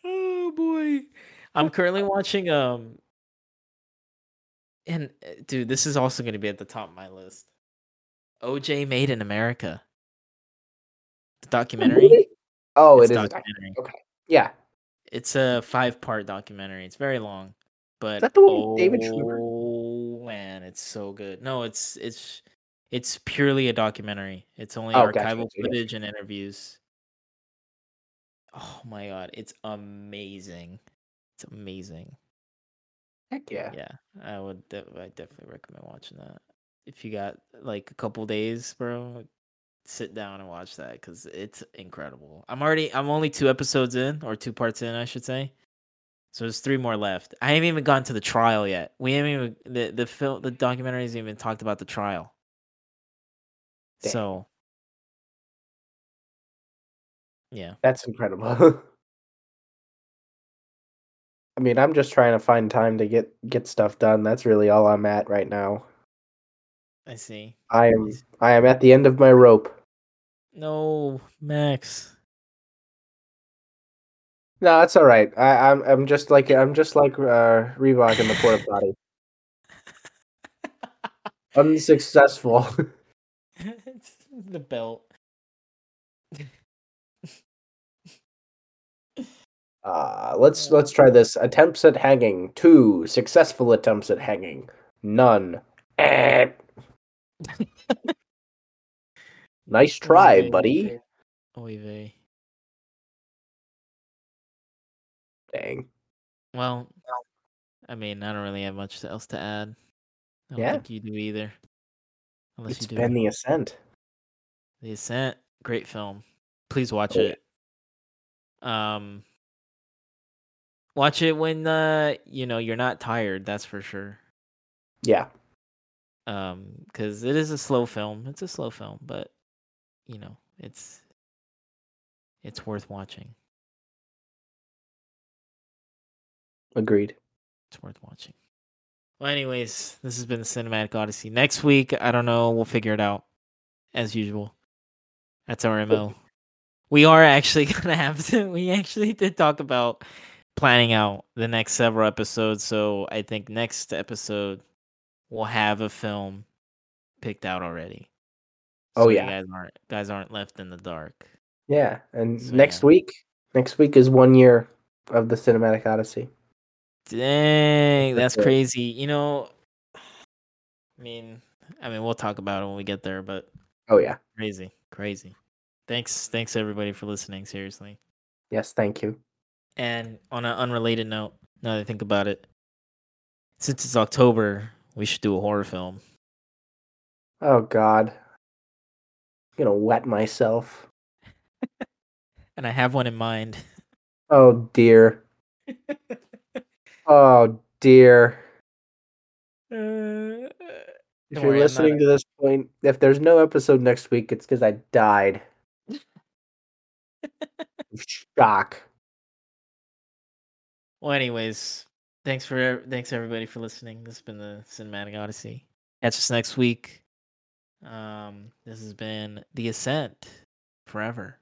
oh boy. I'm currently watching um and uh, dude, this is also going to be at the top of my list. OJ Made in America. The documentary. Oh, It's it is. a doc- documentary. Yeah. It's a five-part documentary. It's very long, but that the one with David Schwimmer? oh man, it's so good. No, it's it's it's purely a documentary. It's only Oh, archival gotcha, footage and interviews. Oh my god, it's amazing. It's amazing. Heck yeah. Yeah, I would. De- I definitely recommend watching that. If you got like a couple days, bro, sit down and watch that because it's incredible. I'm already. I'm only two episodes in, or two parts in, I should say. So there's three more left. I haven't even gotten to the trial yet. We haven't even the the film the documentary hasn't even talked about the trial. So yeah, That's incredible. I mean, I'm just trying to find time to get get stuff done. That's really all I'm at right now. I see. I am I am at the end of my rope. No, Max. No, that's all right. I, I'm I'm just like I'm just like uh, Rybak in the porta potty. Unsuccessful. the belt. Uh, let's let's try this. Attempts at hanging. Two successful attempts at hanging. None. Eh. nice try, Okay. buddy. Oy vey. Dang. Well, I mean, I don't really have much else to add. I don't Yeah. think you do either. Unless It's you do. been the ascent. The Ascent, great film. Please watch Oh, yeah. it. Um, watch it when uh, you know you're not tired. That's for sure. Yeah. Um, because it is a slow film. It's a slow film, but you know, it's it's worth watching. Agreed. It's worth watching. Well, anyways, this has been the Cinematic Odyssey. Next week, I don't know. We'll figure it out as usual. That's our mo. We are actually gonna have to. We actually did talk about planning out the next several episodes. So I think next episode we'll have a film picked out already. Oh, yeah. guys aren't guys aren't left in the dark. Yeah. And So, next yeah. week Next week is one year of the Cinematic Odyssey. Dang, that's crazy. You know, I mean, I mean, we'll talk about it when we get there, but Oh yeah. crazy, crazy. Thanks, thanks everybody for listening. Seriously. Yes, thank you. And on an unrelated note, now that I think about it, since it's October, we should do a horror film. Oh God. I'm gonna wet myself. And I have one in mind. Oh dear. Oh dear. Uh, If you're listening to this point, if there's no episode next week, it's because I died. Shock. well, anyways, thanks for thanks everybody for listening. This has been the Cinematic Odyssey. Catch us next week. Um, this has been The Ascent forever.